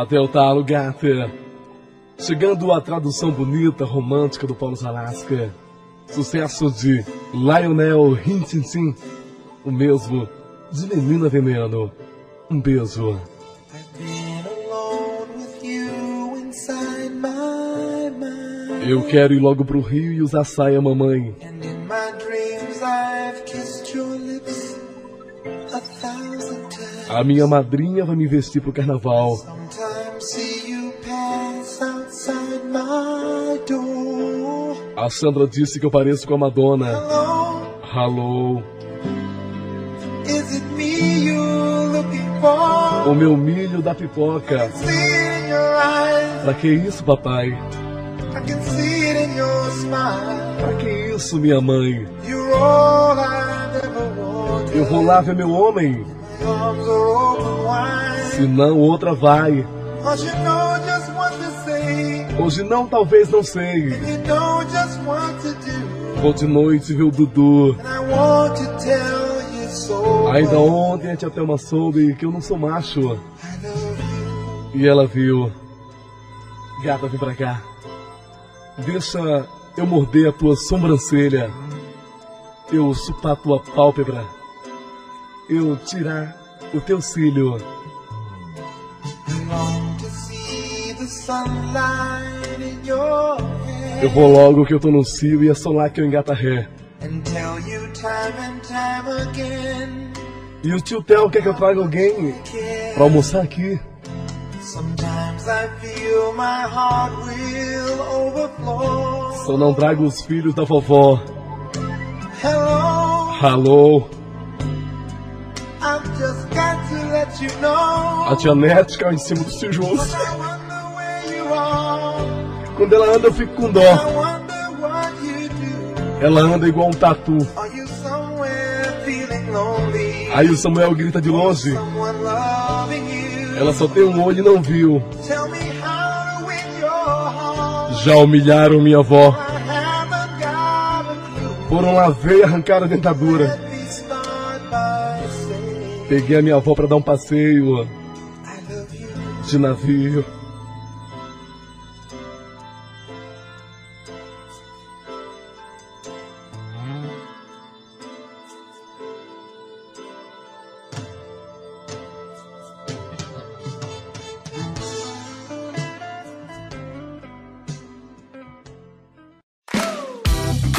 Até o talo, gata. Chegando a tradução bonita, romântica do Paulo Zalasca. Sucesso de Lionel Hintintin. O mesmo de Menina Veneno. Um beijo. Eu quero ir logo pro Rio e usar saia, mamãe. A minha madrinha vai me vestir pro carnaval. A Sandra disse que eu pareço com a Madonna. Hello. O meu milho da pipoca. Pra que isso, papai? Pra que isso, minha mãe? Eu vou lá ver meu homem. Se não, outra vai. Hoje não, talvez não sei. Vou de noite ver o Dudu. Ainda ontem a tia Thelma soube que eu não sou macho. E ela viu. Gata, vem pra cá. Deixa eu morder a tua sobrancelha. Eu chupar a tua pálpebra. Eu tirar o teu cílio. Eu vou logo que eu tô no cio e é só lá que eu engata ré. E o tio Theo quer que eu traga alguém pra almoçar aqui. Só não trago os filhos da vovó. Hello. A tia Nete caiu em cima dos tijolos. Quando ela anda, eu fico com dó. Ela anda igual um tatu. Aí o Samuel grita de longe. Ela só tem um olho e não viu. Já humilharam minha avó. Foram lá ver e arrancaram a dentadura. Peguei a minha avó para dar um passeio de navio.